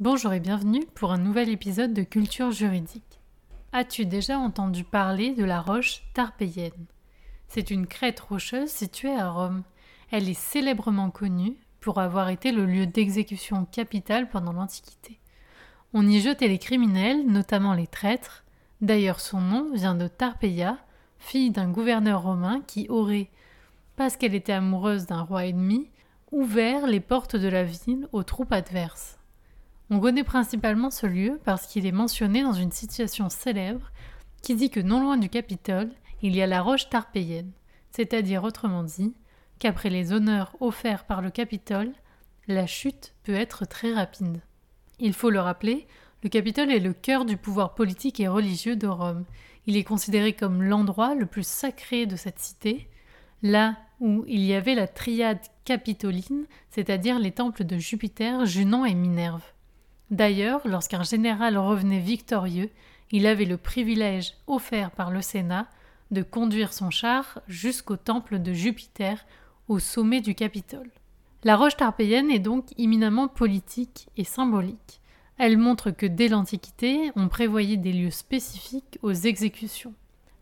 Bonjour et bienvenue pour un nouvel épisode de Culture juridique. As-tu déjà entendu parler de la roche Tarpéienne C'est une crête rocheuse située à Rome. Elle est célèbrement connue pour avoir été le lieu d'exécution capitale pendant l'Antiquité. On y jetait les criminels, notamment les traîtres. D'ailleurs, son nom vient de Tarpeia, fille d'un gouverneur romain qui aurait, parce qu'elle était amoureuse d'un roi ennemi, ouvert les portes de la ville aux troupes adverses. On connaît principalement ce lieu parce qu'il est mentionné dans une situation célèbre qui dit que non loin du Capitole, il y a la roche tarpéienne, c'est-à-dire autrement dit, qu'après les honneurs offerts par le Capitole, la chute peut être très rapide. Il faut le rappeler, le Capitole est le cœur du pouvoir politique et religieux de Rome. Il est considéré comme l'endroit le plus sacré de cette cité, là où il y avait la triade capitoline, c'est-à-dire les temples de Jupiter, Junon et Minerve. D'ailleurs, lorsqu'un général revenait victorieux, il avait le privilège offert par le Sénat de conduire son char jusqu'au temple de Jupiter au sommet du Capitole. La roche tarpéienne est donc éminemment politique et symbolique. Elle montre que dès l'Antiquité, on prévoyait des lieux spécifiques aux exécutions.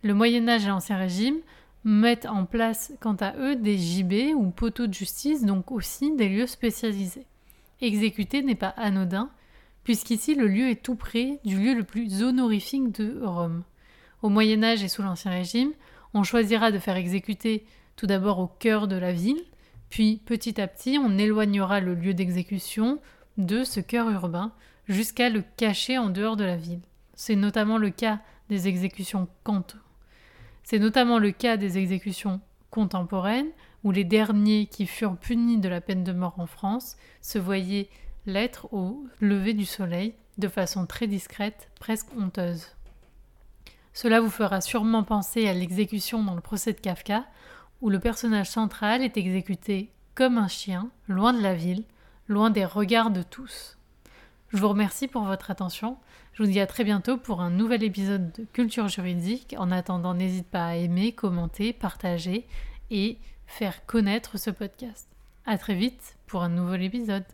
Le Moyen Âge et l'Ancien Régime mettent en place quant à eux des gibets ou poteaux de justice, donc aussi des lieux spécialisés. Exécuter n'est pas anodin, puisqu'ici le lieu est tout près du lieu le plus honorifique de Rome. Au Moyen Âge et sous l'Ancien Régime, on choisira de faire exécuter tout d'abord au cœur de la ville, puis petit à petit on éloignera le lieu d'exécution de ce cœur urbain jusqu'à le cacher en dehors de la ville. C'est notamment le cas des exécutions canto. C'est notamment le cas des exécutions contemporaines, où les derniers qui furent punis de la peine de mort en France se voyaient l'être au lever du soleil, de façon très discrète, presque honteuse. Cela vous fera sûrement penser à l'exécution dans le procès de Kafka, où le personnage central est exécuté comme un chien, loin de la ville, loin des regards de tous. Je vous remercie pour votre attention. Je vous dis à très bientôt pour un nouvel épisode de Culture juridique. En attendant, n'hésite pas à aimer, commenter, partager et faire connaître ce podcast. À très vite pour un nouvel épisode.